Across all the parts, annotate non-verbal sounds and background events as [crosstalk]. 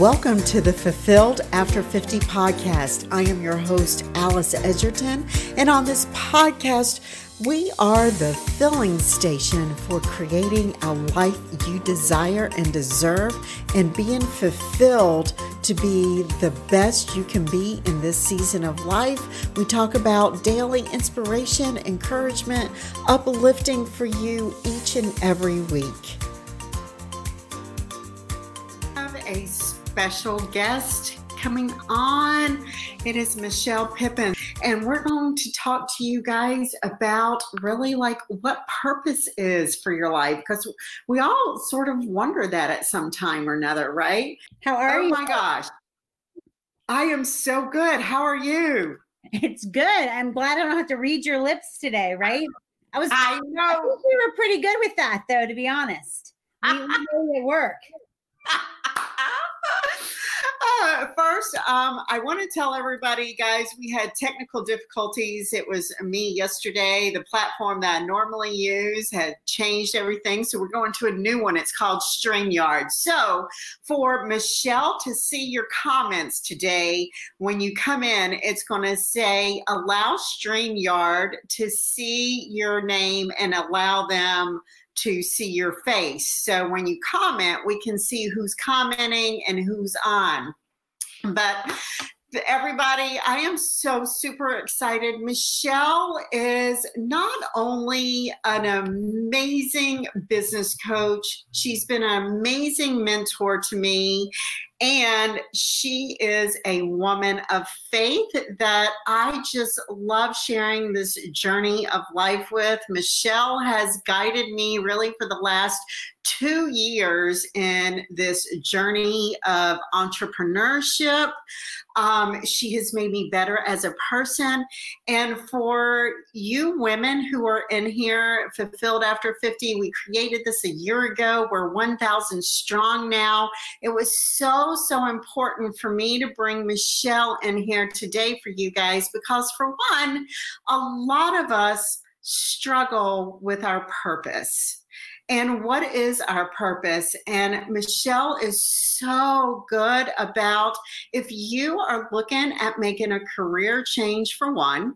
Welcome to the Fulfilled After 50 podcast. I am your host, Alice Edgerton, and on this podcast, we are the filling station for creating a life you desire and deserve and being fulfilled to be the best you can be in this season of life. We talk about daily inspiration, encouragement, uplifting for you each and every week. Special guest coming on. It is Michelle Pippin, and we're going to talk to you guys about really like what purpose is for your life because we all sort of wonder that at some time or another, right? How are oh you? Oh my gosh. I am so good. How are you? It's good. I'm glad I don't have to read your lips today, right? I was I know I we were pretty good with that though, to be honest. We, we know they work. Uh, first, um, I want to tell everybody, guys, we had technical difficulties. It was me yesterday. The platform that I normally use had changed everything. So we're going to a new one. It's called StreamYard. So for Michelle to see your comments today, when you come in, it's going to say allow StreamYard to see your name and allow them to see your face. So when you comment, we can see who's commenting and who's on. But everybody, I am so super excited. Michelle is not only an amazing business coach, she's been an amazing mentor to me. And she is a woman of faith that I just love sharing this journey of life with. Michelle has guided me really for the last two years in this journey of entrepreneurship. Um, she has made me better as a person. And for you women who are in here, Fulfilled After 50, we created this a year ago. We're 1,000 strong now. It was so, so important for me to bring Michelle in here today for you guys because, for one, a lot of us struggle with our purpose and what is our purpose. And Michelle is so good about if you are looking at making a career change for one,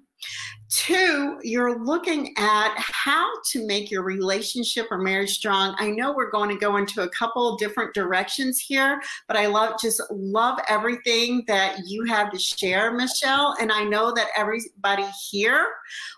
Two, you're looking at how to make your relationship or marriage strong. I know we're going to go into a couple different directions here, but I love just love everything that you have to share, Michelle. And I know that everybody here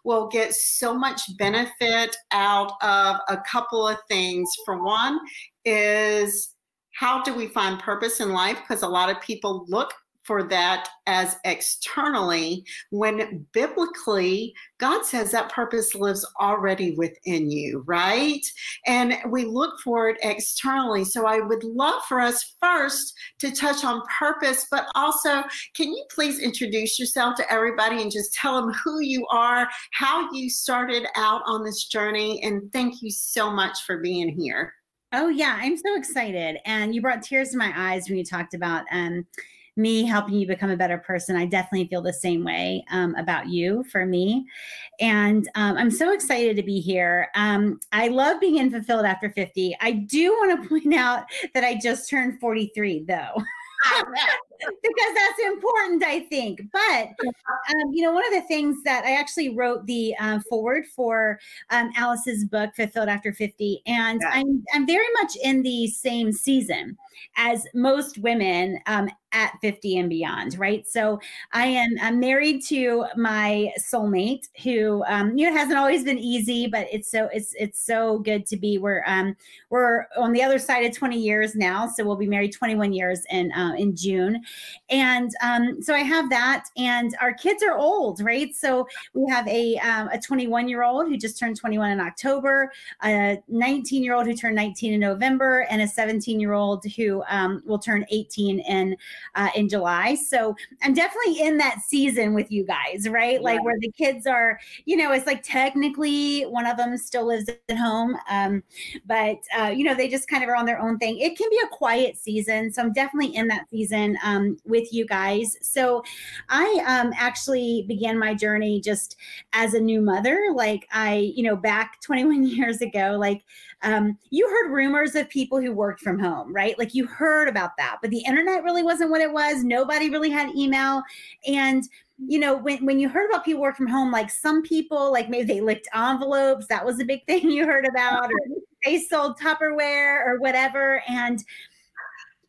will get so much benefit out of a couple of things. For one, is how do we find purpose in life? Because a lot of people look for that as externally when biblically God says that purpose lives already within you, right? And we look for it externally. So I would love for us first to touch on purpose, but also can you please introduce yourself to everybody and just tell them who you are, how you started out on this journey, and thank you so much for being here. Oh yeah, I'm so excited. And you brought tears to my eyes when you talked about um me helping you become a better person. I definitely feel the same way um, about you for me. And um, I'm so excited to be here. Um, I love being in Fulfilled After 50. I do want to [laughs] point out that I just turned 43, though. [laughs] because that's important, I think. But um, you know, one of the things that I actually wrote the uh, foreword for um, Alice's book, Fulfilled After 50, and yeah. I'm I'm very much in the same season as most women um, at 50 and beyond, right? So I am I'm married to my soulmate who um, you know hasn't always been easy, but it's so it's it's so good to be. We're um we're on the other side of 20 years now, so we'll be married 21 years in uh, in June, and um, so I have that, and our kids are old, right? So we have a um, a 21 year old who just turned 21 in October, a 19 year old who turned 19 in November, and a 17 year old who um, will turn 18 in uh, in July. So I'm definitely in that season with you guys, right? Like where the kids are, you know, it's like technically one of them still lives at home, um, but uh, you know they just kind of are on their own thing. It can be a quiet season, so I'm definitely in that season um, with you guys. So I um, actually began my journey just as a new mother. Like I, you know, back [laughs] 21 years ago, like um, you heard rumors of people who worked from home, right? Like you heard about that, but the internet really wasn't what it was. Nobody really had email. And you know, when, when you heard about people work from home, like some people, like maybe they licked envelopes, that was a big [laughs] thing you heard about, or they sold Tupperware or whatever. And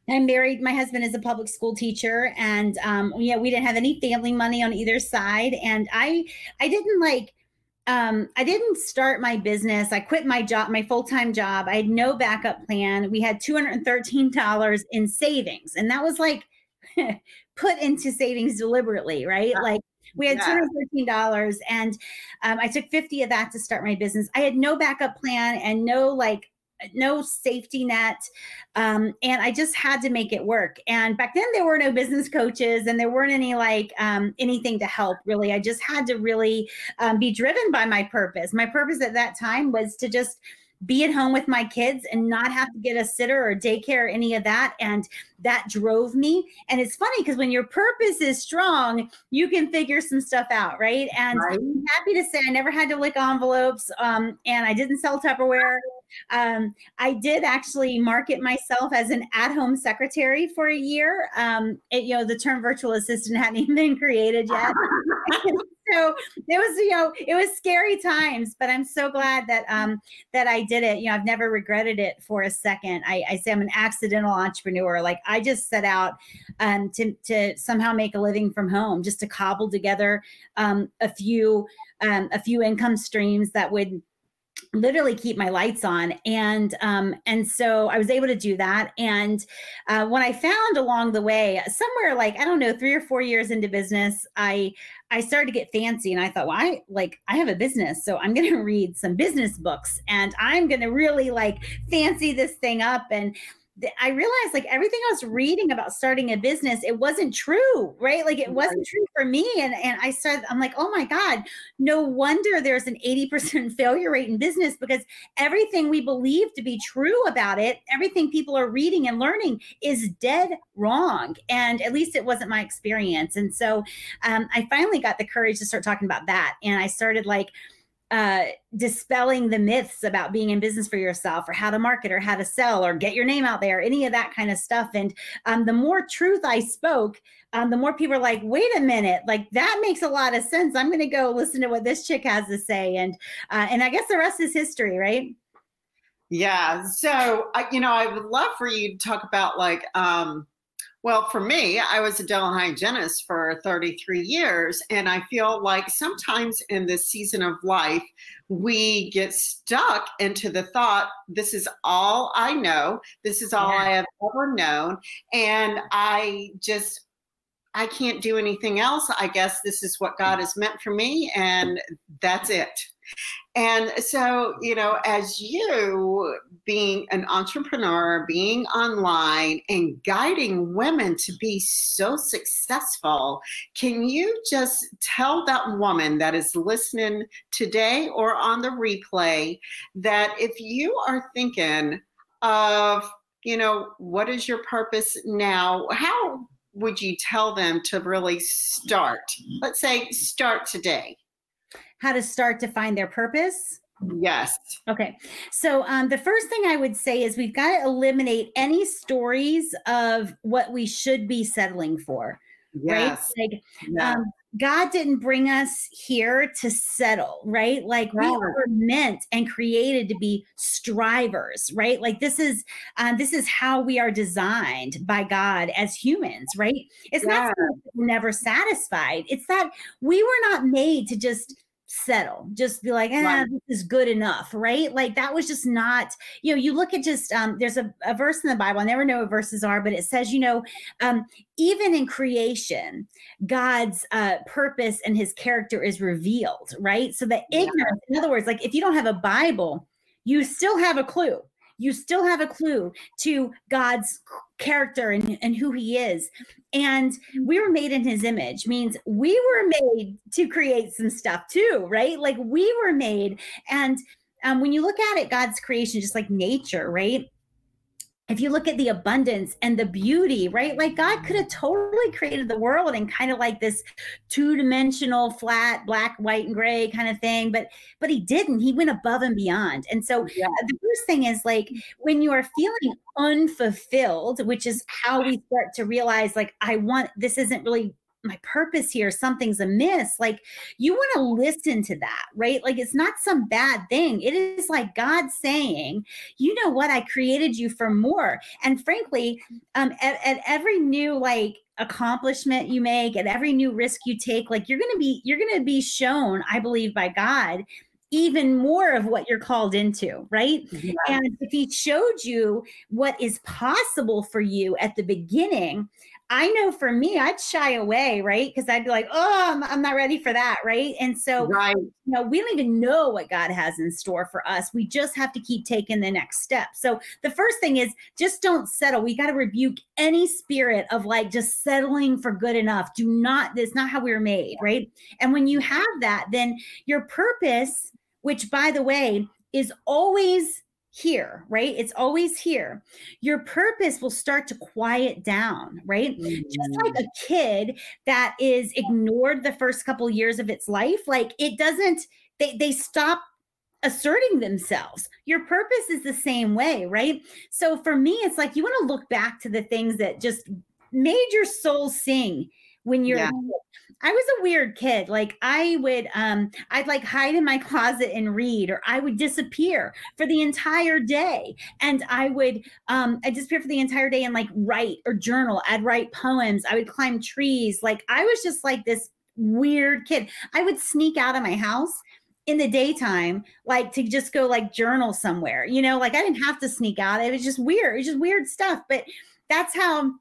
I'm married. My husband is a public school teacher, and um, yeah, we didn't have any family money on either side. And I, I didn't like, um, I didn't start my business. I quit my job, my full time job. I had no backup plan. We had two hundred and thirteen dollars in savings, and that was like [laughs] put into savings deliberately, right? Like we had $213 and um, I took 50 of that to start my business. I had no backup plan and no like no safety net um, and i just had to make it work. And back then there were no business coaches and there weren't any like um, anything to help really. I just had to really um, be driven by my purpose. My purpose at that time was to just be at home with my kids and not have to get a sitter or daycare or any of that. And that drove me. And it's funny because when your purpose is strong, you can figure some stuff out, right? And right. I'm happy to say I never had to lick envelopes um, and I didn't sell Tupperware. Um, I did actually market myself as an at-home secretary for a year. Um, it, you know, the term virtual assistant [laughs] hadn't even been created yet. [laughs] so it was, you know, it was scary times, but I'm so glad that um, that I did it. You know, I've never regretted it for a second. I, I say I'm an accidental entrepreneur. Like I just set out um, to to somehow make a living from home, just to cobble together um, a few um, a few income streams that would literally keep my lights on. And um and so i was able to do that. And uh, when i found along the way somewhere like i don't know three or four years into business i i started to get fancy and i thought well i like i have a business so i'm to [laughs] read some business books and i'm to really like fancy this thing up. And I realized like everything I was reading about starting a business, it wasn't true, right? Like it wasn't true for me. And and I started, I'm like, oh my God, no wonder there's an 80% [laughs] failure rate in business because everything we believe to be true about it, everything people are reading and learning is dead wrong. And at least it wasn't my experience. And so um, I finally got the courage to start talking about that. And I started like, uh, dispelling the myths about being in business for yourself or how to market or how to sell or get your name out there, any of that kind of stuff. And um, the more truth I spoke, um, the more people are like, wait a minute, like that makes a lot of sense. I'm going to go listen to what this chick has to say. And, uh, and I guess the rest is history, right? Yeah. So, you know, I would love for you to talk about like, um, well, for me, I was a dental hygienist for 33 years, and I feel like sometimes in this season of life, we get stuck into the thought, this is all I know, this is all yeah. I have ever known, and I just I can't do anything else. I guess this is what God has meant for me, and that's it. And so, you know, as you being an entrepreneur, being online, and guiding women to be so successful, can you just tell that woman that is listening today or on the replay that if you are thinking of, you know, what is your purpose now? How would you tell them to really start? Let's say start today how to start to find their purpose? Yes. Okay. So um, the first thing I would say is we've got to eliminate any stories of what we should be settling for. Yes. Right. Like yeah. um, God didn't bring us here to settle, right? Like we were meant and created to be strivers, right? Like this is uh, this is how we are designed by God as humans, right? It's yeah. not never satisfied. It's that we were not made to just settle just be like eh, right. this is good enough right like that was just not you know you look at just um there's a, a verse in the bible i never know what verses are but it says you know um even in creation god's uh purpose and his character is revealed right so the ignorance yeah. in other words like if you don't have a bible you still have a clue you still have a clue to God's character and, and who he is. And we were made in his image means we were made to create some stuff too, right? Like we were made. And um, when you look at it, God's creation, just like nature, right? If you look at the abundance and the beauty, right? Like God could have totally created the world in kind of like this two-dimensional, flat, black, white, and gray kind of thing, but but he didn't. He went above and beyond. And so yeah. Uh, the first thing is like when you are feeling unfulfilled, which is how we start to realize like I want this isn't really my purpose here something's amiss like you want to listen to that right like it's not some bad thing it is like god saying you know what i created you for more and frankly um at, at every new like accomplishment you make at every new risk you take like you're going to be you're to be shown i believe by god even more of what you're called into, right? Yeah. And if he showed you what is possible for you at the beginning, I know for me, I'd shy away, right? Because I'd be like, oh, I'm, I'm, not ready for that, right? And so, right. you know, we don't even know what God has in store for us. We just have to keep taking the next step. So the first thing is just don't settle. We got to rebuke any spirit of like just settling for good enough. Do not, that's not how we were made, right? And when you have that, then your purpose, which by the way, is always here, right? It's always here. Your purpose will start to quiet down, right? Mm-hmm. Just like a kid that is ignored the first couple years of its life, like it doesn't, they, they stop asserting themselves. Your purpose is the same way, right? So for me, it's like you want to look back to the things that just made your soul sing when you're yeah. I was a weird kid. Like I would um I'd like hide in my closet and read or I would disappear for the entire day and I would um I disappear for the entire day and like write or journal. I'd write poems. I would climb trees. Like I was just like this weird kid. I would sneak out of my house in the daytime, like to just go like journal somewhere, you know, like I didn't have to sneak out. It was just weird. It was just weird stuff. But that's how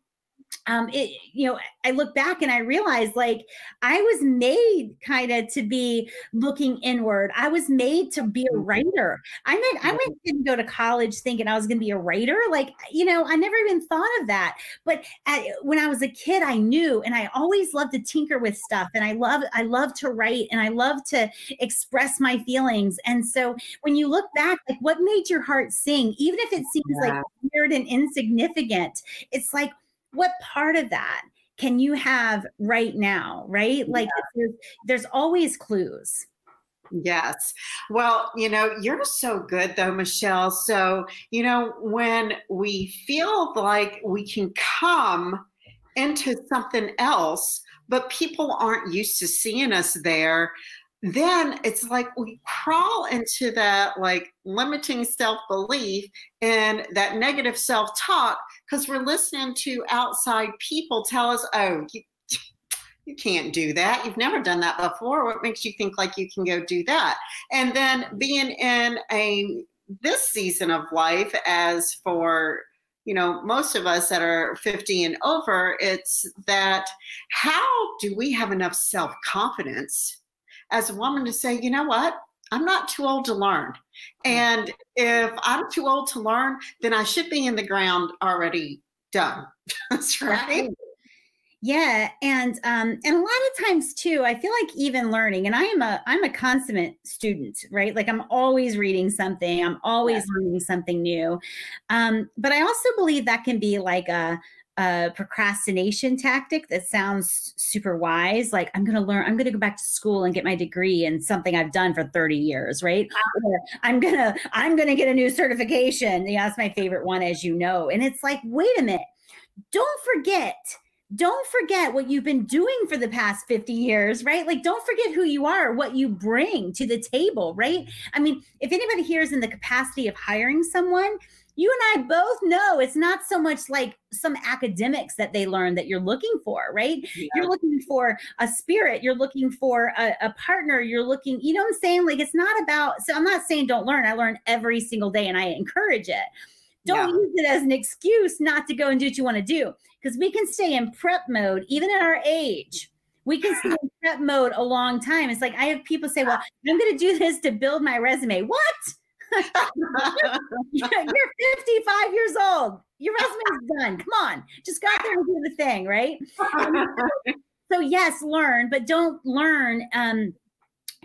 um it you know i look back and i realize like i was made kind of to be looking inward. I was made to be a mm-hmm. writer. I mean i went didn't go to college thinking i was going to be a writer like you know i never even thought of that. But at, when i was a kid i knew and i always loved to tinker with stuff and i love i love to write and i love to express my feelings. And so when you look back like what made your heart sing? Even if it seems yeah. like weird and insignificant it's like what part of that can you have right now right like yeah. there's, there's always clues Yes. Well, you know, you're so good though, Michelle. So, you know, when we feel like we can come into something else, but people aren't used to seeing us there, then it's like we crawl into that like limiting self belief and that negative self talk because we're listening to outside people tell us, oh, you, you can't do that. You've never done that before. What makes you think like you can go do that? And then being in a this season of life, as for you know most of us that are 50 and over, it's that how do we have enough self confidence as a woman to say, you know what? I'm not too old to learn. And if I'm too old to learn, then I should be in the ground already done. [laughs] That's right. Yeah, and um, and a lot of times too, I feel like even learning, and I am a I'm a consummate student, right? Like I'm always reading something, I'm always yeah. learning something new. Um, but I also believe that can be like a a procrastination tactic that sounds super wise like i'm going to learn i'm going to go back to school and get my degree in something i've done for 30 years right? I'm going to i'm going to get a new certification. Yeah that's my favorite one as you know. And it's like wait a minute. Don't forget don't forget what you've been doing for the past 50 years, right? Like, don't forget who you are, what you bring to the table, right? I mean, if anybody here is in the capacity of hiring someone, you and I both know it's not so much like some academics that they learn that you're looking for, right? Yeah. You're looking for a spirit, you're looking for a, a, partner, you're looking, you know what I'm saying? Like it's not about, so I'm not saying don't learn. I learn every single day and I encourage it. Don't yeah. use it as an excuse not to go and do what you want to do because we can stay in prep mode even at our age. We can stay in prep mode a long time. It's like I have people say, Well, I'm going to do this to build my resume. What? You're 55 years old. Your resume's done. Come on, just go out there and do the thing, right? [laughs] so yes, learn, but don't learn. Um,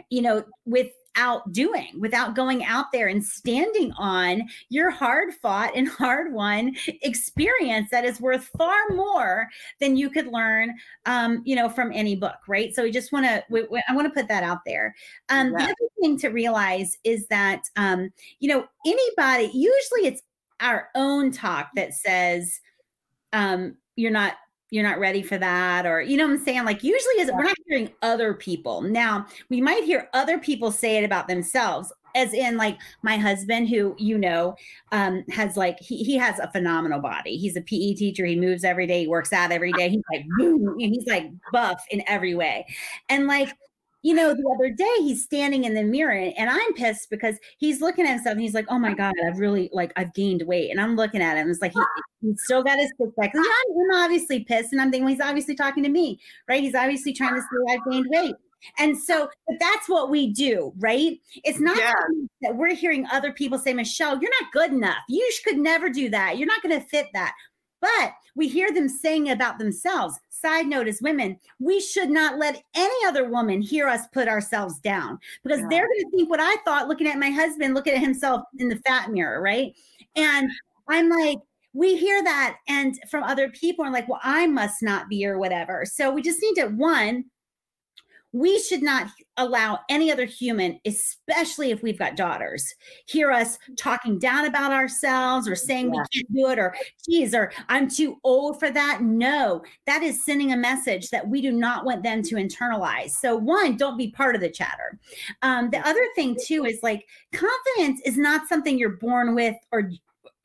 you know, with without doing, without going out there and standing on your hard fought and [laughs] hard won experience that is worth far more than you could learn, um, you know, from any book, right? So we just want to, I want to put that out there. Um, yeah. The other thing to realize is that, um, you know, anybody, usually it's our own talk that says, um, you're not you're not ready for that or you know what i'm saying? Like usually is we're not hearing other people. Now we might hear other people say it about themselves as in like my husband who you know um has like he, he has a phenomenal body. He's a pe teacher. He moves every day. He works out every day. He's like boom he's like buff in every way. And like you know, the other day he's standing in the mirror and I'm pissed because he's looking at himself and he's like, oh my God, I've really like I've gained weight. And I'm looking at him. It's like he, [laughs] he's still got his six pack. Yeah, I'm obviously pissed. And I'm thinking, well, he's obviously talking to me, right? He's obviously trying to say I've gained weight. And so, but that's what we do, right? It's not yeah. that we're hearing other people say, Michelle, you're not good enough. You could never do that. You're not going to fit that. But we hear them saying about themselves. Side note as women, we should not let any other woman hear us put ourselves down because yeah. they're going to think what I thought looking at my husband, looking at himself in the fat mirror, right? And I'm like, we hear that and from other people and like, well, I must not be or whatever. So we just need to one we should not allow any other human, especially if we've got daughters, hear us talking down about ourselves or saying yeah. we can't do it or geez, or I'm too old for that. No, that is sending a message that we do not want them to internalize. So, one, don't be part of the chatter. Um, the other thing too is like confidence is not something you're born with or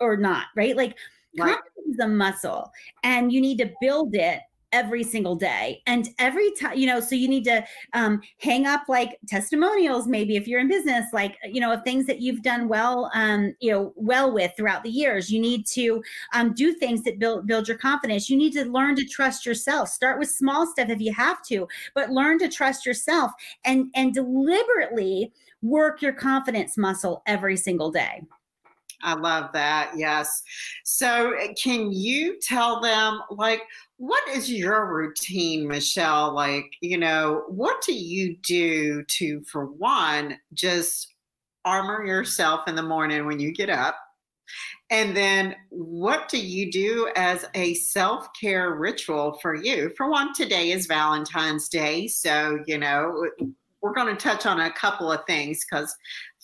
or not, right? Like right. confidence is a muscle and you need to build it every single day. And every time you know so you need to um, hang up like testimonials maybe if you're in business like you know of things that you've done well um, you know well with throughout the years. You need to um, do things that build build your confidence. You need to learn to trust yourself. Start with small stuff if you have to but learn to trust yourself and and deliberately work your confidence muscle every single day I love that. Yes. So, eh, can you tell them, like, what is your routine, Michelle? Like, you know, what do you do to, for one, just armor yourself in the morning when you get up? And then, what do you do as a self care ritual for you? For one, today is Valentine's Day. So, you know, we're going to touch on a couple of things because,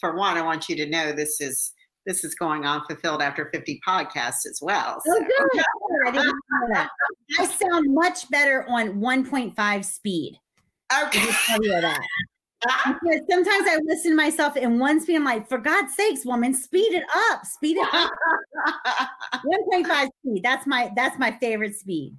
for one, I want you to know this is this is going on fulfilled after 50 podcasts as well. Oh, so. Oh, good. [laughs] I, I [laughs] sound much better on 1.5 speed. Okay. that. [laughs] Ah. because sometimes I listen to myself in one speed. I'm like, for God's sakes, woman, speed it up, speed it up. 1.5 speed. That's my that's my favorite speed.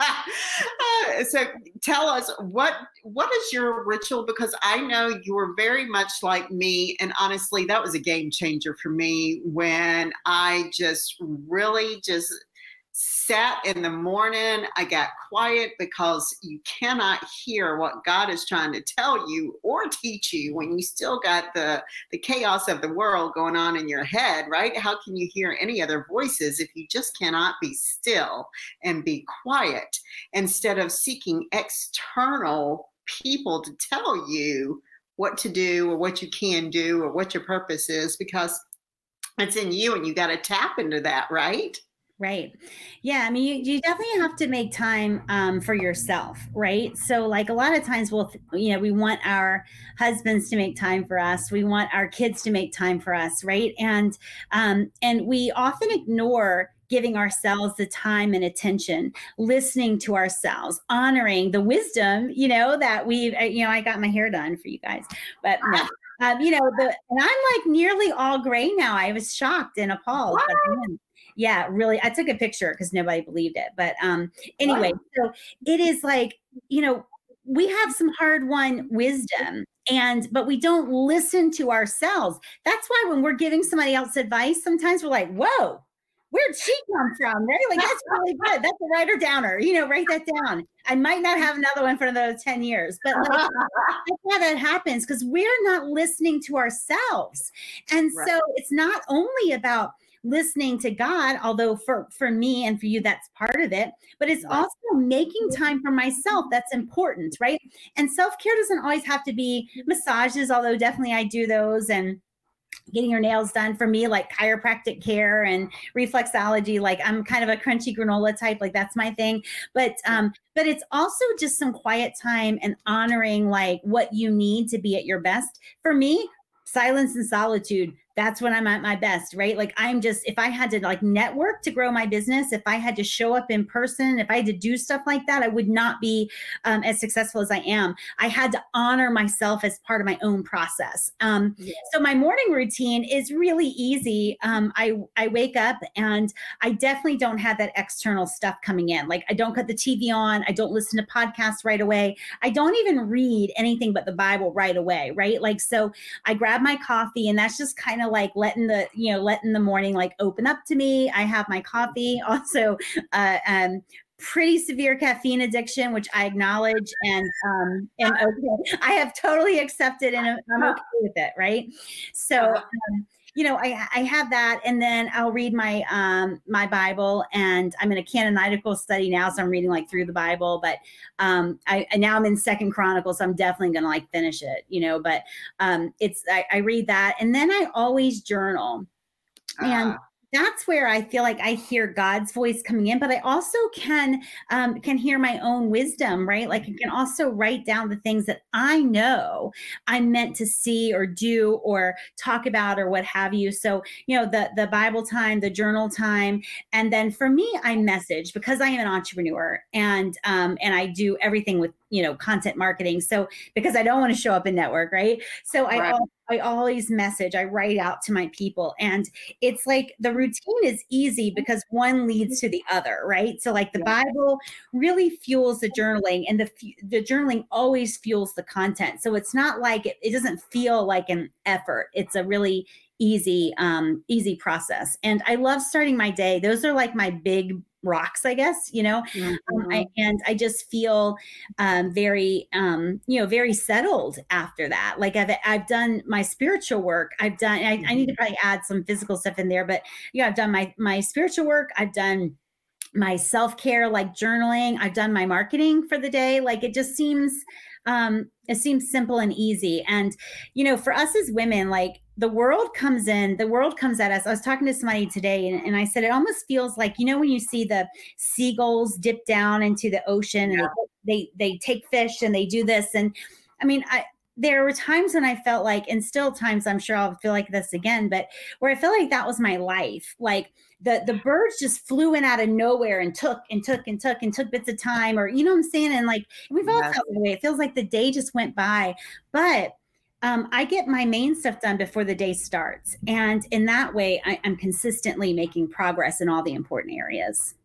[laughs] so tell us what what is your ritual? Because i know you are very much like me and honestly that was a game changer for me when i just really just sat in the morning. I got quiet because you cannot hear what God is trying to tell you or teach you when you still got the, the chaos of the world going on in your head, right? How can you hear any other voices if you just cannot be still and be quiet instead of seeking external people to tell you what to do or what you can do or what your purpose is because it's in you and you got to tap into that, right? Right. Yeah. I mean, you, you definitely have to make time um, for yourself, right? So, like a lot of times, we'll, you know, we want our husbands to make time for us. We want our kids to make time for us, right? And um, and we often ignore giving ourselves the time and attention, listening to ourselves, honoring the wisdom, you know, that we, uh, you know, I got my hair done for you guys, but. No. Um, you know, the and I'm like nearly all gray now. I was shocked and appalled yeah, really. I took a picture because nobody believed it. But um, anyway, wow. so it is like, you know, we have some hard won wisdom and but we don't listen to ourselves that's why when we're giving somebody else advice sometimes we're like whoa where'd she come from right like that's really good that's a writer downer you know write that down i might not have another one for another 10 years but like, [laughs] that's why that happens because we're not listening to ourselves and right. so it's not only about listening to God, although for for me and for you that's part of it, but it's also making time for myself that's important, right? And self-care doesn't always have to be massages, although definitely I do those and getting your nails done for me like chiropractic care and reflexology like i'm kind of a crunchy granola type like that's my thing but um but it's also just some quiet time and honoring like what you need to be at your best. For me silence and solitude that's when I'm at my best, right? Like I'm just if I had to like network to grow my business, if I had to show up in person, if I had to do stuff like that, I would not be um, as successful as I am. I had to honor myself as part of my own process. Um, yeah. So my morning routine is really easy. Um, I I wake up and I definitely don't have that external stuff coming in. Like I don't cut the TV on. I don't listen to podcasts right away. I don't even read anything but the Bible right away, right? Like so, I grab my coffee and that's just kind of of like letting the you know letting the morning like open up to me i have my coffee [laughs] also uh, um, pretty severe caffeine addiction, which I acknowledge and um, am okay. I have totally accepted and I'm okay with it, right? So, uh-huh. um, you know, I, I have that, and then I'll read my um, my Bible, and I'm in a canonical study now, so I'm reading like through the Bible. But um, I now I'm in Second Chronicles, so I'm definitely gonna like finish it, you know. But um, it's I, I read that, and then I always journal, and. That's where I feel like I hear God's voice coming in, but I also can um, can hear my own wisdom, right? Like I can also write down the things that I know I'm meant to see or do or talk about or what have you. So you know the the Bible time, the journal time, and then for me, I message because I am an entrepreneur and um, and I do everything with you know content marketing. So because I don't want to show up in network, right? So right. I I always message, I write out to my people. And it's like the routine is easy because one leads to the other, right? So, like the Bible really fuels the journaling, and the, the journaling always fuels the content. So, it's not like it, it doesn't feel like an effort, it's a really easy um easy process and i love starting my day those are like my big rocks i guess you know? Mm-hmm. um, I, and i just feel um, very um, you know very settled after that. Like I've, I've done my spiritual work. I've done I, I need to mm-hmm. probably add some physical stuff in there but yeah i've done my my spiritual work. I've done my self-care like journaling. I've done my marketing for the day. Like it just seems um it seems simple and easy. And you know for us as women like the world comes in the world comes at us. I was talking to somebody today and, and, i said it almost feels like you know when you see the seagulls dip down into the ocean yeah. and they they take fish and they do this. And i mean i there were times when i felt like and still times i'm sure i'll feel like this again but where i feel like that was my life. Like the the birds just flew in out of nowhere and took and took and took and took bits of time or you know what i'm saying and like we've all felt the way it feels like the day just went by but um, I get my main stuff done before the day starts. And in that way, I, I'm consistently making progress in all the important areas.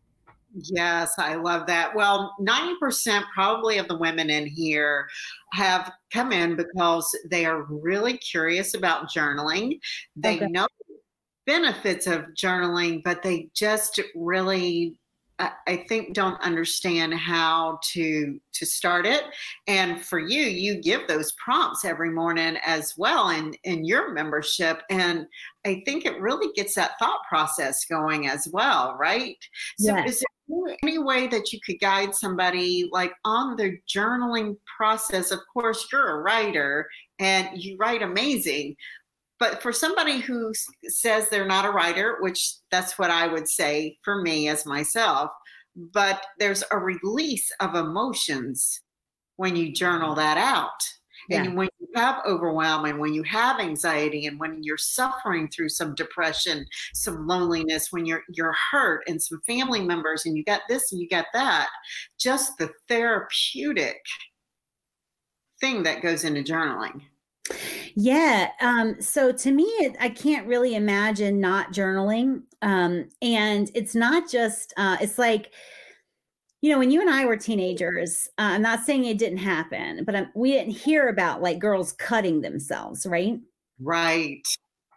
Yes, I love that. Well, 90% probably of the women in here have come in because they are really curious about journaling. They okay. know benefits of journaling, but they just really I think don't understand how to to start it. And for you, you give those prompts every morning as well in in your membership. And I think it really gets that thought process going as well, right? So yes. is there any way that you could guide somebody like on the journaling process? Of course, you're a writer and you write amazing, but for somebody who says they're not a writer, which that's what I would say for me as myself, but there's a release of emotions when you journal that out. Yeah. And when you have overwhelm and when you have anxiety and when you're suffering through some depression, some loneliness, when you're you're hurt and some family members and you got this and you got that, just the therapeutic thing that goes into journaling. Yeah. Um, so to me, it, I can't really imagine not journaling. Um, and it's not just, uh, it's like, you know, when you and I were teenagers, uh, I'm not saying it didn't happen, but um, we didn't hear about like girls cutting themselves, right? Right.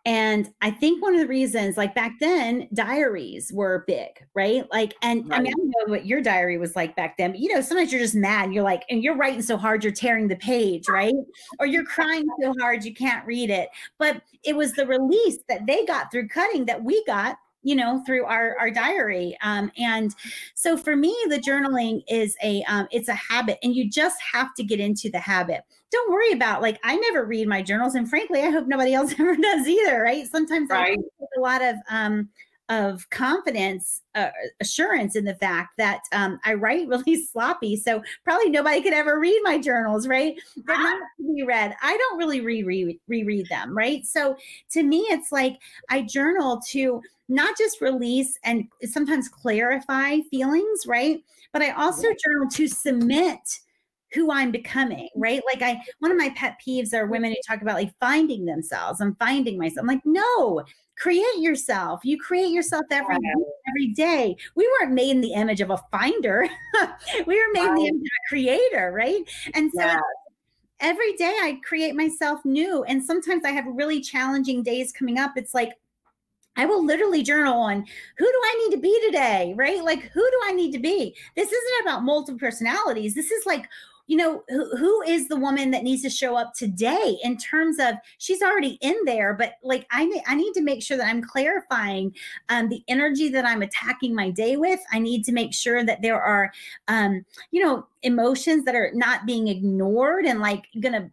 And I think one of the reasons, like back then, diaries were big, right? Like, and right. I mean, I don't know what your diary was like back then, but you know, sometimes you're just mad. You're like, and you're writing so hard, you're tearing the page, right? Or you're crying so hard, you can't read it. But it was the release that they got through cutting that we got you know through our our diary um, and so for me the journaling is a um, it's a habit and you just have to get into the habit don't worry about like i never read my journals and frankly i hope nobody else [laughs] ever does either right? Sometimes right. i a lot of um of confidence uh, assurance in the fact that um, i write [laughs] really sloppy so probably nobody could ever read my journals right? They're not to be read. I don't really reread reread them right? So to me it's like i journal to not just release and sometimes clarify feelings right? But i also journal to submit who I'm becoming, mm-hmm. right? Like I one of my pet peeves are women who mm-hmm. talk about like finding themselves. I'm finding myself. I'm like, no, create yourself. You create yourself every every day. We weren't made in the image of a finder. [laughs] we were made in the image of a creator, right? And so yeah. every day I create myself new. And sometimes I have really challenging days coming up. It's like I will literally journal on who do I need to be today, right? Like, who do I need to be? This isn't about multiple personalities. This is like, you know, who, who is the woman that needs to show up today in terms of she's already in there, but like I, I need to make sure that I'm clarifying um, the energy that I'm attacking my day with. I need to make sure that there are, um, you know, emotions that are not being ignored and like gonna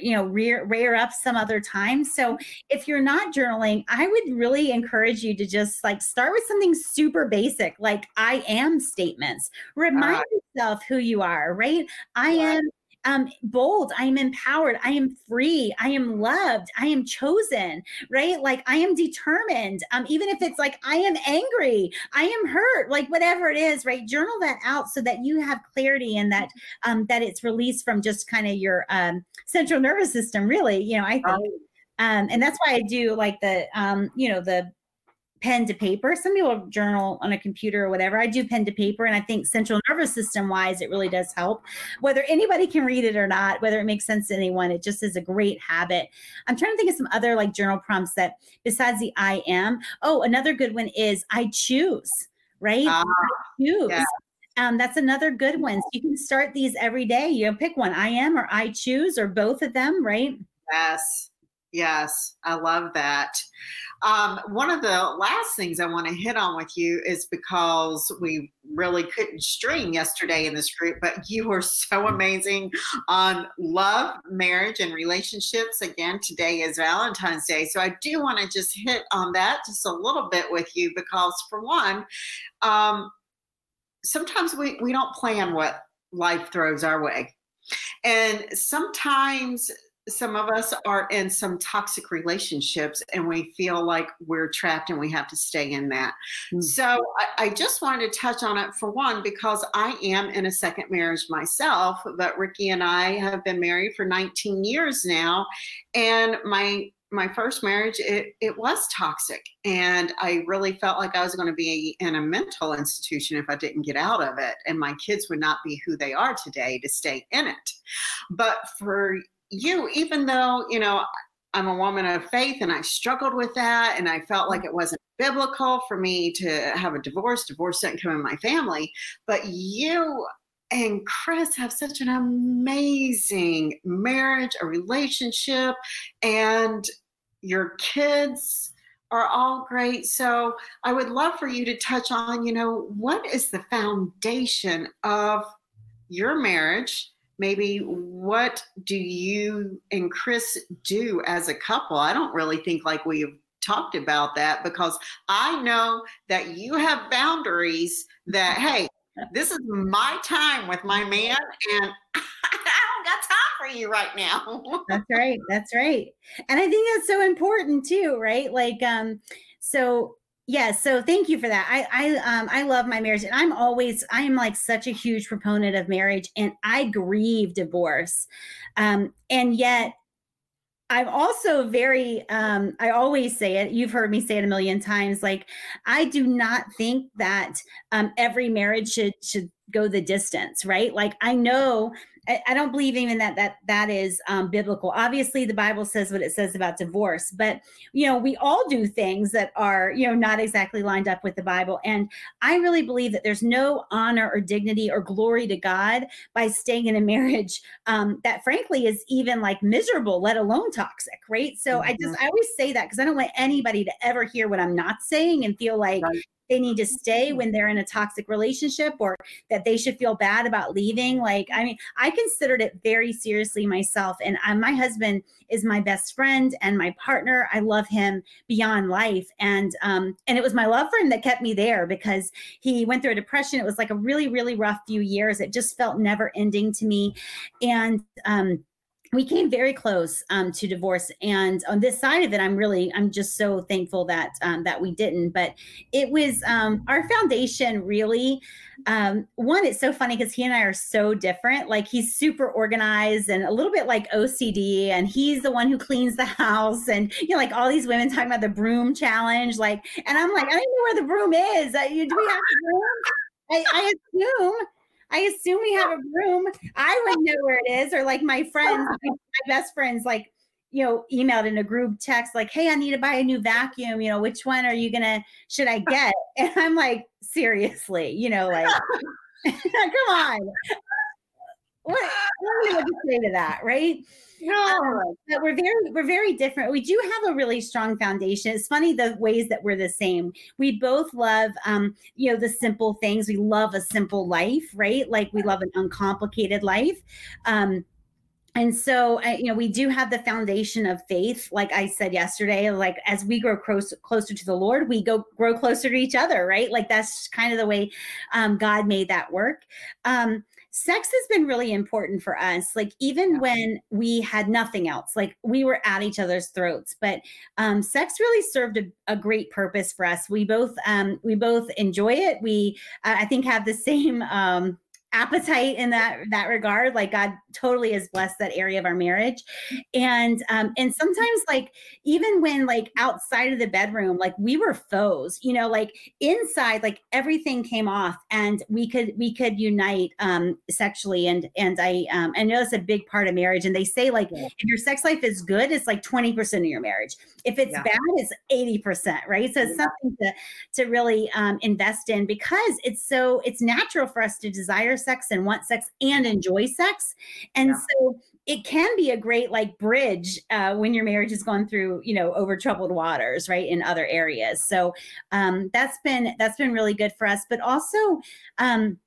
you know rear rear up some other time. So if you're not journaling i would really encourage you to just like start with something super basic like i am statements. Remind uh, yourself who you are right? I am um, bold. I am empowered. I am free. I am loved. I am chosen, right? Like I am determined. Um, even if it's like I am angry, I am hurt, like whatever it is, right? Journal that out so that you have clarity and that um, that it's released from just kind of your um, central nervous system. Really, you know, I think. Um, and that's why I do like the, um, you know, the pen to paper. Some people journal on a computer or whatever. I do pen to paper, and I think central nervous system wise, it really does help. Whether anybody can read it or not, whether it makes sense to anyone, it just is a great habit. I'm trying to think of some other like journal prompts that besides the I am. Oh, another good one is I choose, right? Uh, I choose. Yeah. Um, that's another good one. So you can start these every day. You know, pick one. I am or I choose or both of them, right? Yes. Yes. I love that. Um, one of the last things I want to hit on with you is because we really couldn't stream yesterday in this group, but you were so amazing on love, marriage, and relationships. Again, today is Valentine's Day. So I do want to just hit on that just a little bit with you because, for one, um, sometimes we, we don't plan what life throws our way. And sometimes some of us are in some toxic relationships and we feel like we're trapped and we have to stay in that. Mm-hmm. So I, I, just wanted to touch on it for one because I am in a second marriage myself, but Ricky and I have been married for 19 years now. And my my first marriage it, it was toxic and i really felt like i was going to be in a mental institution if i didn't get out of it and my kids would not be who they are today to stay in it but for you, even though, you know, I'm a woman of faith and I struggled with that and I felt like it wasn't biblical for me to have a divorce. Divorce didn't come in my family. But you and Chris have such an amazing marriage, a relationship, and your kids are all great. So I would love for you to touch on, you know, what is the foundation of your marriage? Maybe what do you and Chris do as a couple? I don't really think like we've talked about that because I know that you have boundaries that, [laughs] hey, this is my time with my man and [laughs] I don't got time for you right now. [laughs] that's right. That's right. And I think that's so important too, right? Like, um, so Yes, so thank you for that. I I um I love my marriage and I'm always I am like such a huge proponent of marriage and I grieve divorce. Um and yet I'm also very um I always say it. You've heard me say it a million times like I do not think that um every marriage should should go the distance, right? Like I know I, don't believe even that that that is um, biblical. Obviously, the Bible says what it says about divorce, but you know we all do things that are you know not exactly lined up with the Bible. And I really believe that there's no honor or dignity or glory to God by staying in a marriage um, that, frankly, is even like miserable, let alone toxic, right? So mm-hmm. I just I always say that because I don't want anybody to ever hear what I'm not saying and feel like right they need to stay mm-hmm. when they're in a toxic relationship or that they should feel bad about leaving. Like, I mean, I considered it very seriously myself. And I, my husband is my best friend and my partner. I love him beyond life. And um, and it was my love for him that kept me there because he went through a depression. It was like a really, really rough few years. It just felt never ending to me. And um we came very close um, to divorce and on this side of it i'm really i'm just so thankful that um, that we didn't but it was um, our foundation really um, one it's so funny because he and i are so different like he's super organized and a little bit like ocd and he's the one who cleans the house and you know like all these women talking about the broom challenge like and i'm like i don't know where the broom is. Uh, do we have a broom? I, I assume I assume we have a room. I wouldn't know where it is, or like my friends, [laughs] my best friends, like you know, emailed in a group text like, "Hey, I need to buy a new vacuum. You know, which one are you gonna? Should I get?" [laughs] And I'm like, seriously, you know, like, [laughs] come on. What, what would you say to that, right? No, um, but we're very we're very different. We do have a really strong foundation. It's funny the ways that we're the same. We both love um, you know, the simple things. We love a simple life, right? Like we love an uncomplicated life. Um, and so you know we do have the foundation of faith like i said yesterday like as we grow close, closer to the lord we go grow closer to each other right like that's kind of the way um, god made that work um, sex has been really important for us like even yeah. when we had nothing else like we were at each other's throats but um, sex really served a, a, great purpose for us we both um, we both enjoy it we uh, i think have the [laughs] same um, appetite in that that regard like god totally has blessed that area of our marriage and um and sometimes like even when like outside of the bedroom like we were foes you know like inside like everything came off and we could we could unite um sexually and and i um i know that's a big part of marriage and they say like yeah. if your sex life is good it's like 20% of your marriage if it's yeah. bad it's 80% right so it's yeah. something to to really um invest in because it's so it's natural for us to desire sex and want sex and enjoy sex. And yeah. so it can be a great like bridge uh, when your marriage has gone through you know over troubled waters right in other areas so um, that's been that's been really good for us but also um,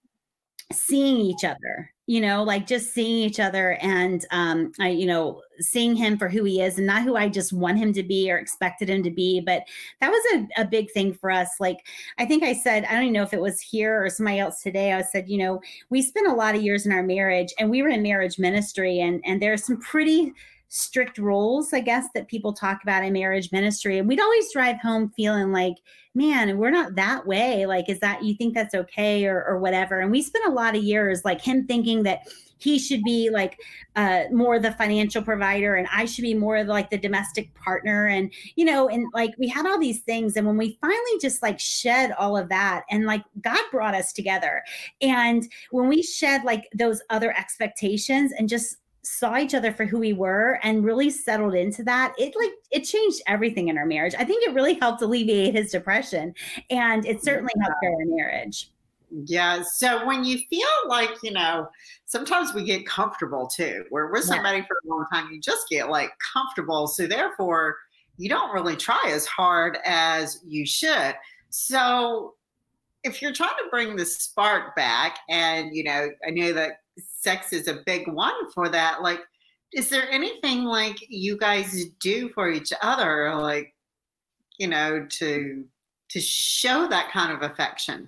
seeing each other you know like just seeing each other and um I, you know seeing him for who he is and not who i just want him to be or expected him to be but that was a, a big thing for us. Like i think i said i don't even know if it was here or somebody else today i said you know we spent a lot of years in our marriage and we were in marriage ministry and and there's some pretty strict rules, I guess, that people talk about in marriage ministry. And we'd always drive home feeling like, man, we're not that way. Like, is that you think that's okay or, or whatever? And we spent a lot of years like him thinking that he should be like uh, more the financial provider and I should be more like the domestic partner. And, you know, and like we had all these things. And when we finally just like shed all of that and like God brought us together. And when we shed like those other expectations and just saw each other for who we were and really settled into that it like it changed everything in our marriage i think it really helped alleviate his depression and it certainly yeah. helped our marriage yeah so when you feel like you know sometimes we get comfortable too where we're with somebody yeah. for a long time you just get like comfortable so therefore you don't really try as hard as you should so if you're trying to bring the spark back and you know i know that sex is a big one for that. Like, is there anything like you guys do for each other, like, you know, to to show that kind of affection?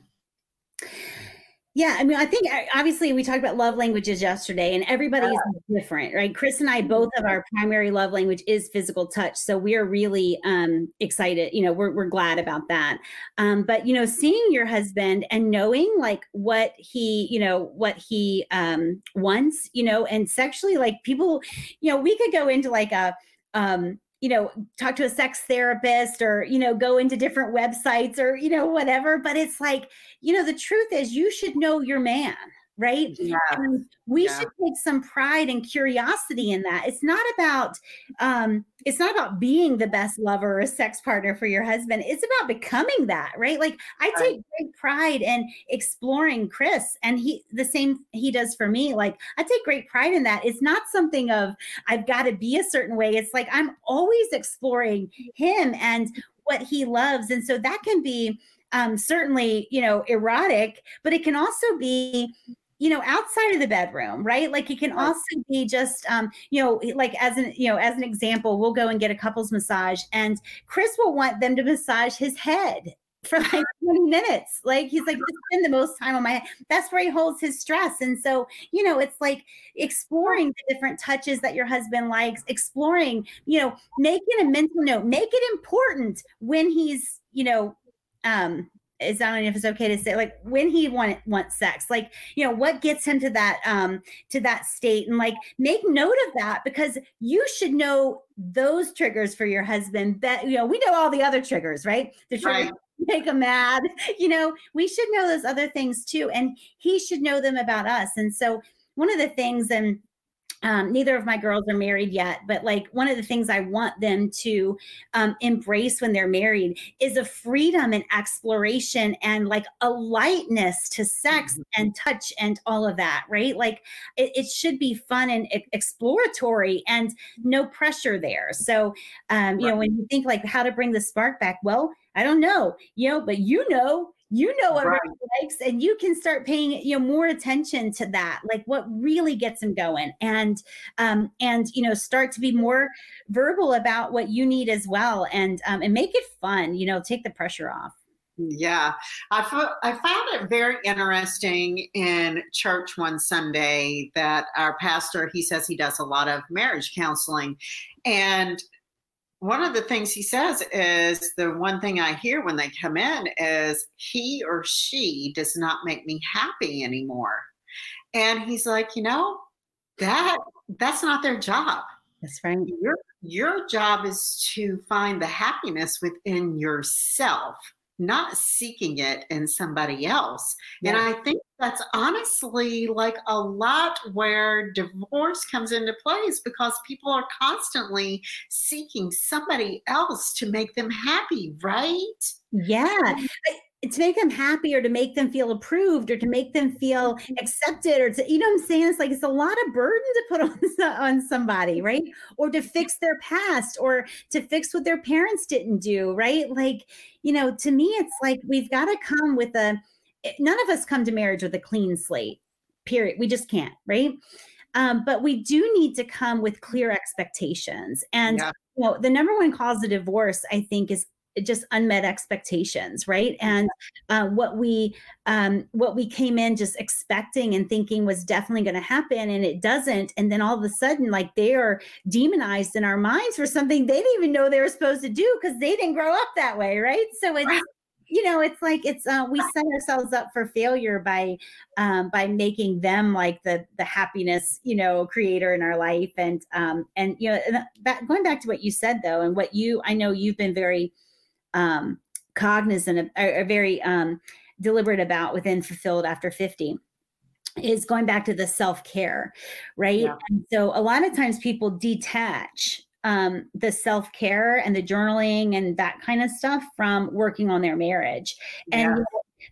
Yeah, I mean, I think obviously we talked about love languages yesterday, and everybody's yeah. different, right? Chris and I both of our primary love language is physical touch, so we are really um, excited. You know, we're we're glad about that. Um, but you know, seeing your husband and knowing like what he, you know, what he um, wants, you know, and sexually, like people, you know, we could go into like a um you know talk to a sex therapist or you know go into different websites or you know whatever but it's like you know the truth is you should know your man right? Yeah. And we Yeah. should take some pride and curiosity in that. It's not about um it's not about being the best lover or sex partner for your husband. It's about becoming that, right? Like I Right. take great pride in exploring Chris and he the same he does for me. Like I take great pride in that. It's not something of I've got to be a certain way. It's like I'm always exploring him and what he loves. And so that can be um, certainly, you know, erotic, but it can also be you know outside of the bedroom right? Like it can also be just um you know like as an you know as an example we'll go and get a couples massage and chris will want them to massage his head for like [laughs] 20 minutes. Like he's like spend the most time on my head that's where he holds his stress and so you know it's like exploring the different touches that your husband likes exploring you know making a mental note make it important when he's you know um is I don't know if it's okay to say like when he want wants sex, like you know what gets him to that um to that state, and like make note of that because you should know those triggers for your husband. That you know we know all the other triggers, right? The triggers Right. [laughs] make him mad. [laughs] You know we should know those other things too, and he should know them about us. And so one of the things and um, neither of my girls are married yet, but like one of the things I want them to um, embrace when they're married is a freedom and exploration and like a lightness to sex and touch and all of that, right? Like it, it should be fun and e- exploratory and no pressure there. So, um, you know, when you think like how to bring the spark back, well, I don't know, you know, but you know, you know what Right. Rick likes, and you can start paying you know more attention to that, like what really gets him going, and um, and you know start to be more verbal about what you need as well, and um, and make it fun. You know, take the pressure off. Yeah, I fo- I found it very interesting in church one Sunday that our pastor he says he does a lot of marriage counseling, and one of the things he says is the one thing I hear when they come in is he or she does not make me happy anymore, and he's like, you know, that that's not their job. That's right. your your job is to find the happiness within yourself not seeking it in somebody else. And i think that's honestly like a lot where divorce comes into place because people are constantly seeking somebody else to make them happy right? Yeah. Mm-hmm. To make them happy or to make them feel approved or to make them feel accepted or to, you know what I'm saying? It's like it's a lot of burden to put [laughs] on, on somebody, right? Or to fix their past or to fix what their parents didn't do, right? Like, you know, to me, it's like we've got to come with a, eh, none of us come to marriage with a clean slate, period. We just can't, right? Um, but we do need to come with clear expectations. And Yeah. you know, the number one cause of divorce, I think, is just unmet expectations right? And uh, what we um, what we came in just expecting and thinking was definitely going to happen and it doesn't and then all of a sudden like they are demonized in our minds for something they didn't even know they were supposed to do because they didn't grow up that way right? So it's Right. you know it's like it's uh, we set ourselves up for failure by um, by making them like the the happiness you know creator in our life. And um and you know that, going back to what you said though and what you i know you've been very um cognizant or, or very um deliberate about within fulfilled after 50 is going back to the self-care right Yeah. and so a lot of times people detach um, the self-care and the journaling and that kind of stuff from working on their marriage and Yeah.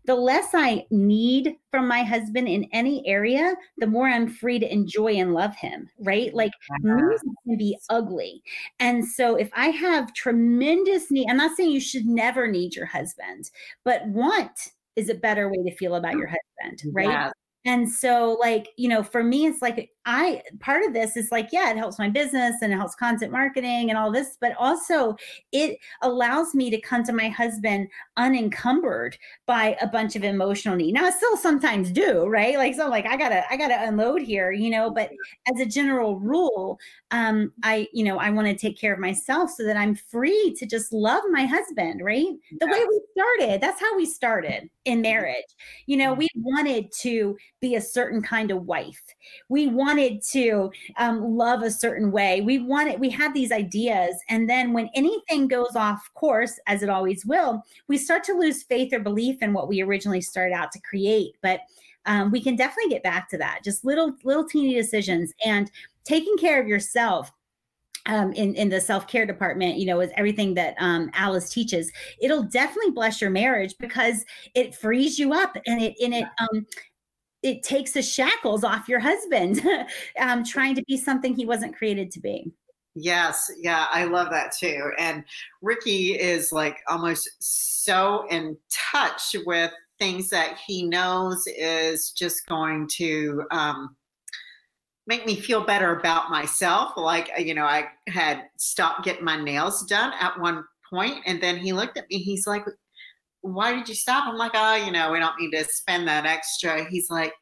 The less i need from my husband in any area the more i'm free to enjoy and love him right like needs can be ugly. And so if I have tremendous need, I'm not saying you should never need your husband, but want is a better way to feel about your husband, right? Yes. And so, like, you know, for me, it's like I part of this is like, yeah, it helps my business and it helps content marketing and all this, but also it allows me to come to my husband unencumbered by a bunch of emotional need. Now, I still sometimes do, right? Like, so, like, I gotta, I gotta unload here, you know. But as a general rule, um, I, you know, I want to take care of myself so that I'm free to just love my husband, right? The way we started. That's how we started in marriage. You know, we wanted to be a certain kind of wife. We wanted to um, love a certain way. We wanted, we had these ideas. And then when anything goes off course, as it always will, we start to lose faith or belief in what we originally started out to create. But um, we can definitely get back to that. Just little, little teeny decisions and taking care of yourself um, in in the self care department, you know, is everything that um, Alice teaches. It'll definitely bless your marriage because it frees you up and it and it um, it takes the shackles off your husband, [laughs] um, trying to be something he wasn't created to be. Yes, yeah, I love that too. And Ricky is like almost so in touch with things that he knows is just going to um, make me feel better about myself. Like, you know, I had stopped getting my nails done at one point, and then he looked at me. He's like, Why did you stop? I'm like, Oh, you know, we don't need to spend that extra. He's like,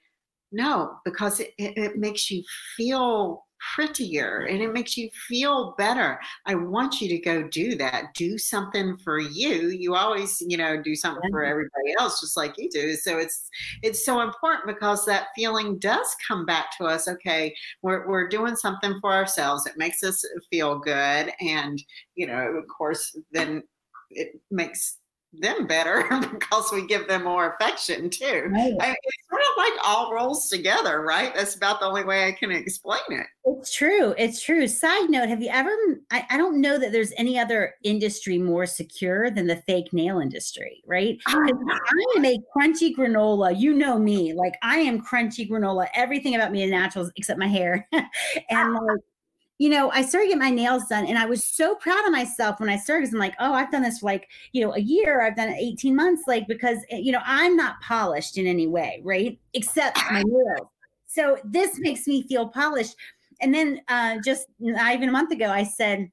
No, because it, it, it makes you feel prettier and it makes you feel better. I want you to go do that. Do something for you. You always, you know, do something for everybody else just like you do. So it's it's so important because that feeling does come back to us. Okay, we're we're doing something for ourselves. It makes us feel good and, you know, of course then it makes them better [laughs] because we give them more affection too. Right. I mean, it's sort of like all rolls together, right? That's about the only way I can explain it. It's true. It's true. Side note, have you ever, I, I don't know that there's any other industry more secure than the fake nail industry, right? Oh, I make crunchy granola. You know me. Like I am crunchy granola. Everything about me is natural except my hair. [laughs] and ah, like, you know, I started getting my nails done and I was so proud of myself when I started because I'm like, oh, I've done this for like, you know, a year, I've done it 18 months, like, because, eh, you know, I'm not polished in any way, right? Except my [laughs] nails. So this makes me feel polished. And then uh, just not even a month ago, I said,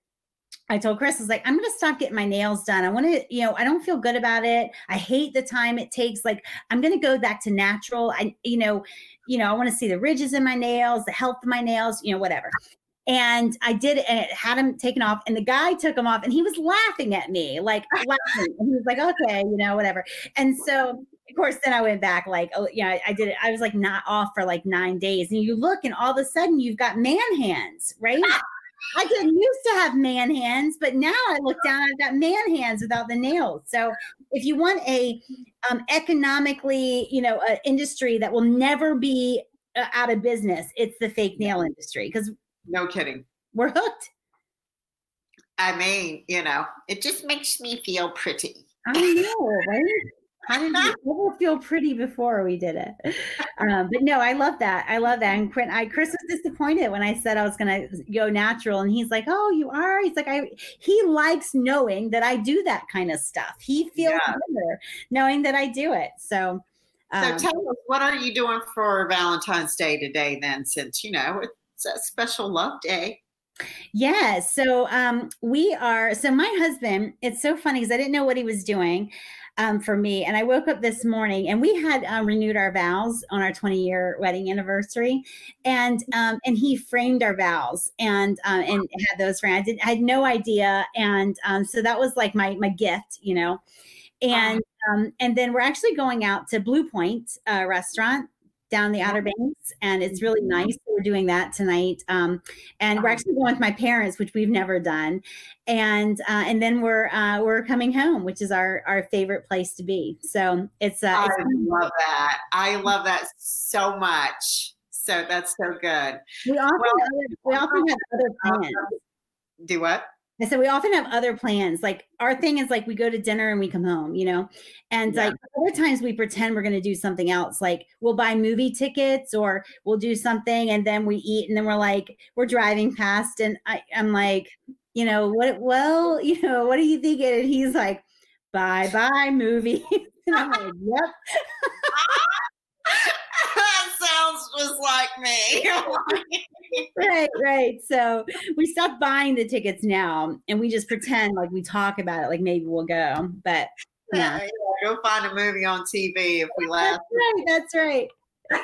I told Chris, I was like, I'm going to stop getting my nails done. I want to, you know, I don't feel good about it. I hate the time it takes. Like, I'm going to go back to natural. I, you know, you know, I want to see the ridges in my nails, the health of my nails, you know, whatever. And I did it and it had him taken off. And the guy took him off and he was laughing at me, like [laughs] laughing. And he was like, okay, you know, whatever. And so of course, then I went back, like, oh, yeah, I did it. I was like not off for like nine days. And you look, and all of a sudden you've got man hands, right? I didn't used to have man hands, but now I look down, I've got man hands without the nails. So if you want a um, economically, you know, an industry that will never be uh, out of business, it's the fake nail industry because no kidding. We're hooked. I mean, you know, it just makes me feel pretty. I know, [laughs] right? How did you [laughs] ever feel pretty before we did it? [laughs] Um, but no, I love that. I love that. And Chris, I, Chris was disappointed when I said I was going to go natural, and he's like, "Oh, you are." He's like, "I." He likes knowing that I do that kind of stuff. He feels yeah. better knowing that I do it. So, um, so tell us, what are you doing for Valentine's Day today? Then, since you know it's a special love day. Yeah. So um, we are, so my husband, it's so funny because I didn't know what he was doing um, for me. And I woke up this morning and we had um, renewed our vows on our 20 year wedding anniversary. And um, and he framed our vows and um, and had those framed. I, did, I had no idea. And um, so that was like my, my gift, you know. And um, and then we're actually going out to Blue Point uh, restaurant down the Outer Banks, and it's really mm-hmm. nice. We're doing that tonight, um, and we're actually going with my parents, which we've never done, and uh, and then we're uh, we're coming home, which is our our favorite place to be. So it's. Uh, I it's love that. I love that so much. So that's so good. We often well, we often have other plans. Do what? I said we often have other plans. Like our thing is like we go to dinner and we come home, you know. And yeah. like other times we pretend we're going to do something else. Like we'll buy movie tickets or we'll do something and then we eat and then we're like we're driving past and I, I'm like, you know what? Well, [laughs] you know what are you thinking? And he's like, bye bye movie. [laughs] and I'm like, yep. [laughs] Ah! Just like me. [laughs] right, right. So we stopped buying the tickets now and we just pretend like we talk about it, like maybe we'll go. But yeah, yeah go find a movie on TV if we laugh. That's right.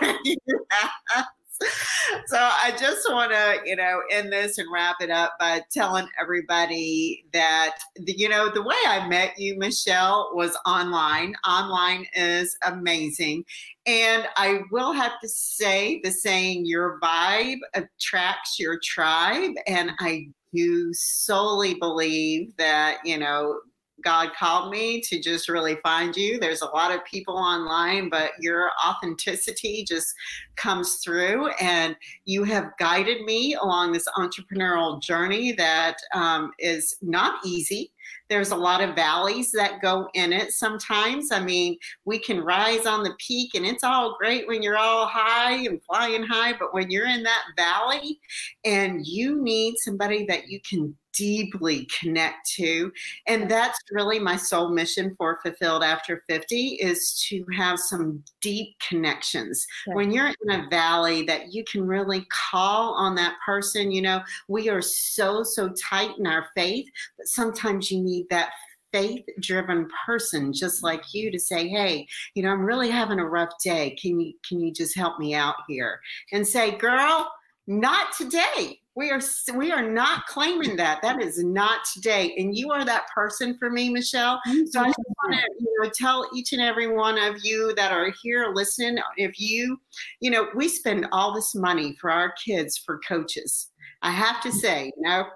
That's right. yeah [laughs] [laughs] so I just want to, you know, end this and wrap it up by telling everybody that, the, you know, the way I met you, Michelle, was online. Online is amazing. And I will have to say the saying, your vibe attracts your tribe. And I do solely believe that, you know, God called me to just really find you. There's a lot of people online, but your authenticity just comes through, and you have guided me along this entrepreneurial journey that um, is not easy. There's a lot of valleys that go in it sometimes. I mean, we can rise on the peak and it's all great when you're all high and flying high, but when you're in that valley and you need somebody that you can deeply connect to and that's really my sole mission for fulfilled after 50 is to have some deep connections yeah. when you're in a valley that you can really call on that person you know we are so so tight in our faith but sometimes you need that faith driven person just like you to say hey you know i'm really having a rough day can you can you just help me out here and say girl not today we are we are not claiming that. That is not today. And you are that person for me, Michelle. So I just want to you know, tell each and every one of you that are here listening, if you, you know, we spend all this money for our kids for coaches. I have to say, you know,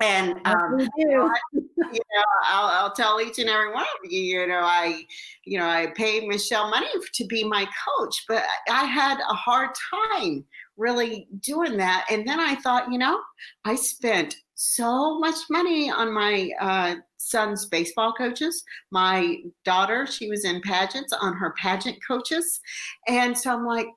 and um, you know, I'll, I'll, tell each and every one of you, you know, I, you know, I paid Michelle money to be my coach, but I had a hard time really doing that. And then I thought, you know, I spent so much money on my uh, son's baseball coaches. My daughter, she was in pageants on her pageant coaches. And so I'm like,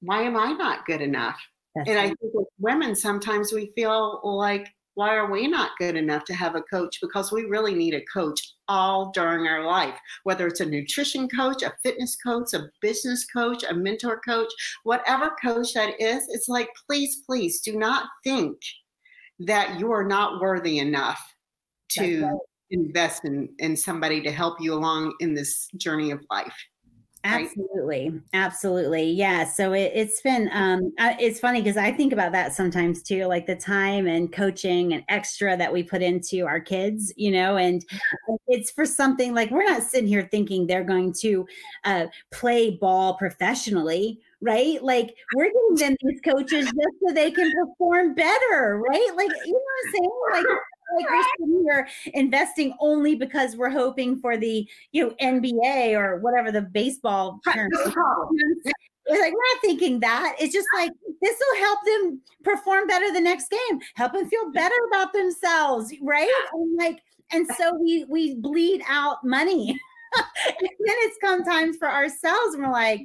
why am I not good enough? That's and I think women, sometimes we feel like why are we not good enough to have a coach? Because we really need a coach all during our life, whether it's a nutrition coach, a fitness coach, a business coach, a mentor coach, whatever coach that is. It's like, please, please do not think that you are not worthy enough to right. invest in, in somebody to help you along in this journey of life. Absolutely. Right? Absolutely. Yeah. So it, has been, um, it's funny because I think about that sometimes too, like the time and coaching and extra that we put into our kids, you know, and it's for something like we're not sitting here thinking they're going to uh, play ball professionally, right? Like we're giving them these coaches just so they can perform better, right? Like, you know what I'm saying? Like, like we're sitting here investing only because we're hoping for the you know NBA or whatever the baseball term. [laughs] It's like we're not thinking that. It's just like this will help them perform better the next game, help them feel better about themselves, right? And like, and so we we bleed out money. [laughs] and then it's come times for ourselves, and we're like,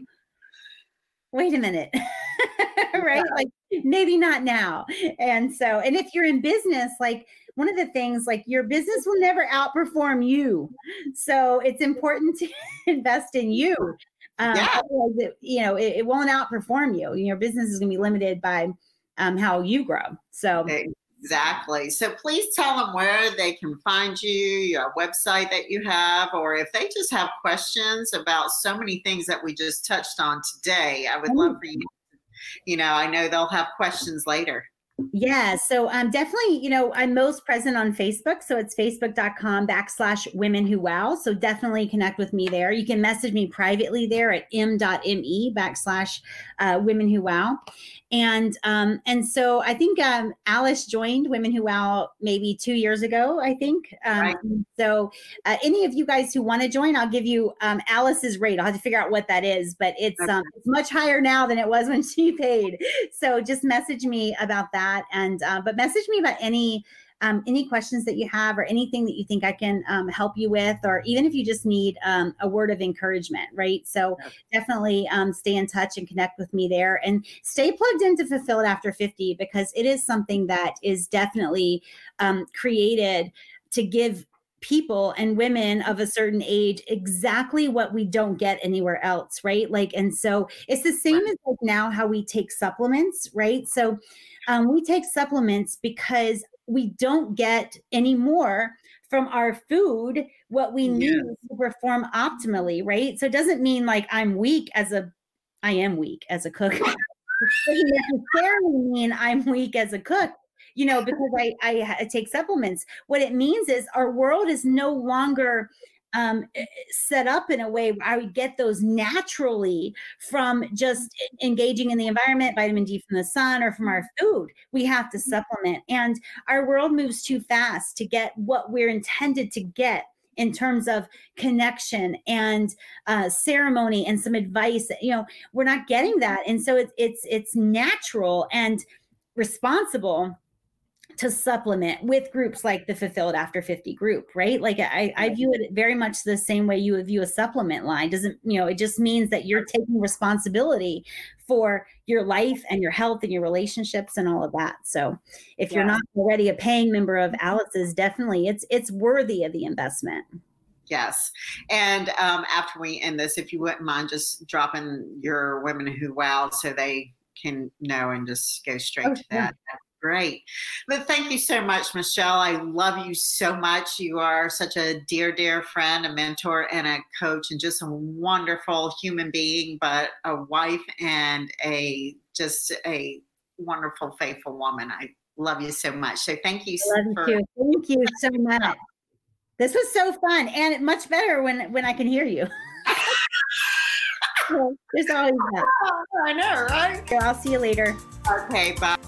wait a minute, [laughs] right? Like maybe not now. And so, and if you're in business, like one of the things like your business will never [laughs] outperform you. So it's important to [laughs] invest in you. Um, yeah. It, you know, it, it, won't outperform you. Your business is going to be limited by um, how you grow. So Exactly. So please tell them where they can find you, your website that you have, or if they just have questions about so many things that we just touched on today. I would love for you. You know, I know they'll have questions later. Yeah. So um, definitely, you know, I'm most present on Facebook. So it's facebook.com backslash women who wow. So definitely connect with me there. You can message me privately there at m.me backslash uh, women who wow. And um, and so I think um, Alice joined Women Who Wow maybe two years ago, I think. Um, right. So uh, any of you guys who want to join, I'll give you um, Alice's rate. I'll have to figure out what that is, but it's okay. um, it's much higher now than it was when [laughs] she paid. So just message me about that. And uh, but message me about any um, any questions that you have or anything that you think I can um, help you with, or even if you just need um, a word of encouragement, right? So definitely um, stay in touch and connect with me there and stay plugged into Fulfilled After 50 because it is something that is definitely um, created to give people and women of a certain age exactly what we don't get anywhere else right? Like and so it's the same as like now how we take supplements right? So um, we take supplements because we don't get any more from our food what we need to perform optimally, right? So it doesn't mean like I'm weak as a I am weak as a cook. [laughs] doesn't necessarily mean I'm weak as a cook, you know, because I, I, I take supplements. What it means is our world is no longer um, eh, eh, set up in a way where I would get those naturally from just engaging in the environment, vitamin D from the sun or from our food. We have to mm-hmm. supplement. And our world moves too fast to get what we're intended to get in terms of connection and uh, ceremony and some advice. You know, we're not getting that, and so it's it's it's natural and responsible to supplement with groups like the fulfilled after 50 group right like I, I view it very much the same way you would view a supplement line doesn't you know it just means that you're taking responsibility for your life and your health and your relationships and all of that so if yeah. you're not already a paying member of alice's definitely it's it's worthy of the investment Yes. And um, after we end this, if you wouldn't mind just dropping your women who wow so they can know and just go straight oh, to that. Yeah. Great. But thank you so much, Michelle. I love you so much. You are such a dear, dear friend, a mentor, and a coach, and just a wonderful human being, but a wife and a just a wonderful, faithful woman. I love you so much. So thank you. I love for- you. Thank you so much. This was so fun and much better when when I can hear you. [laughs] There's always that. [laughs] I know, right? I'll see you later. Okay, bye.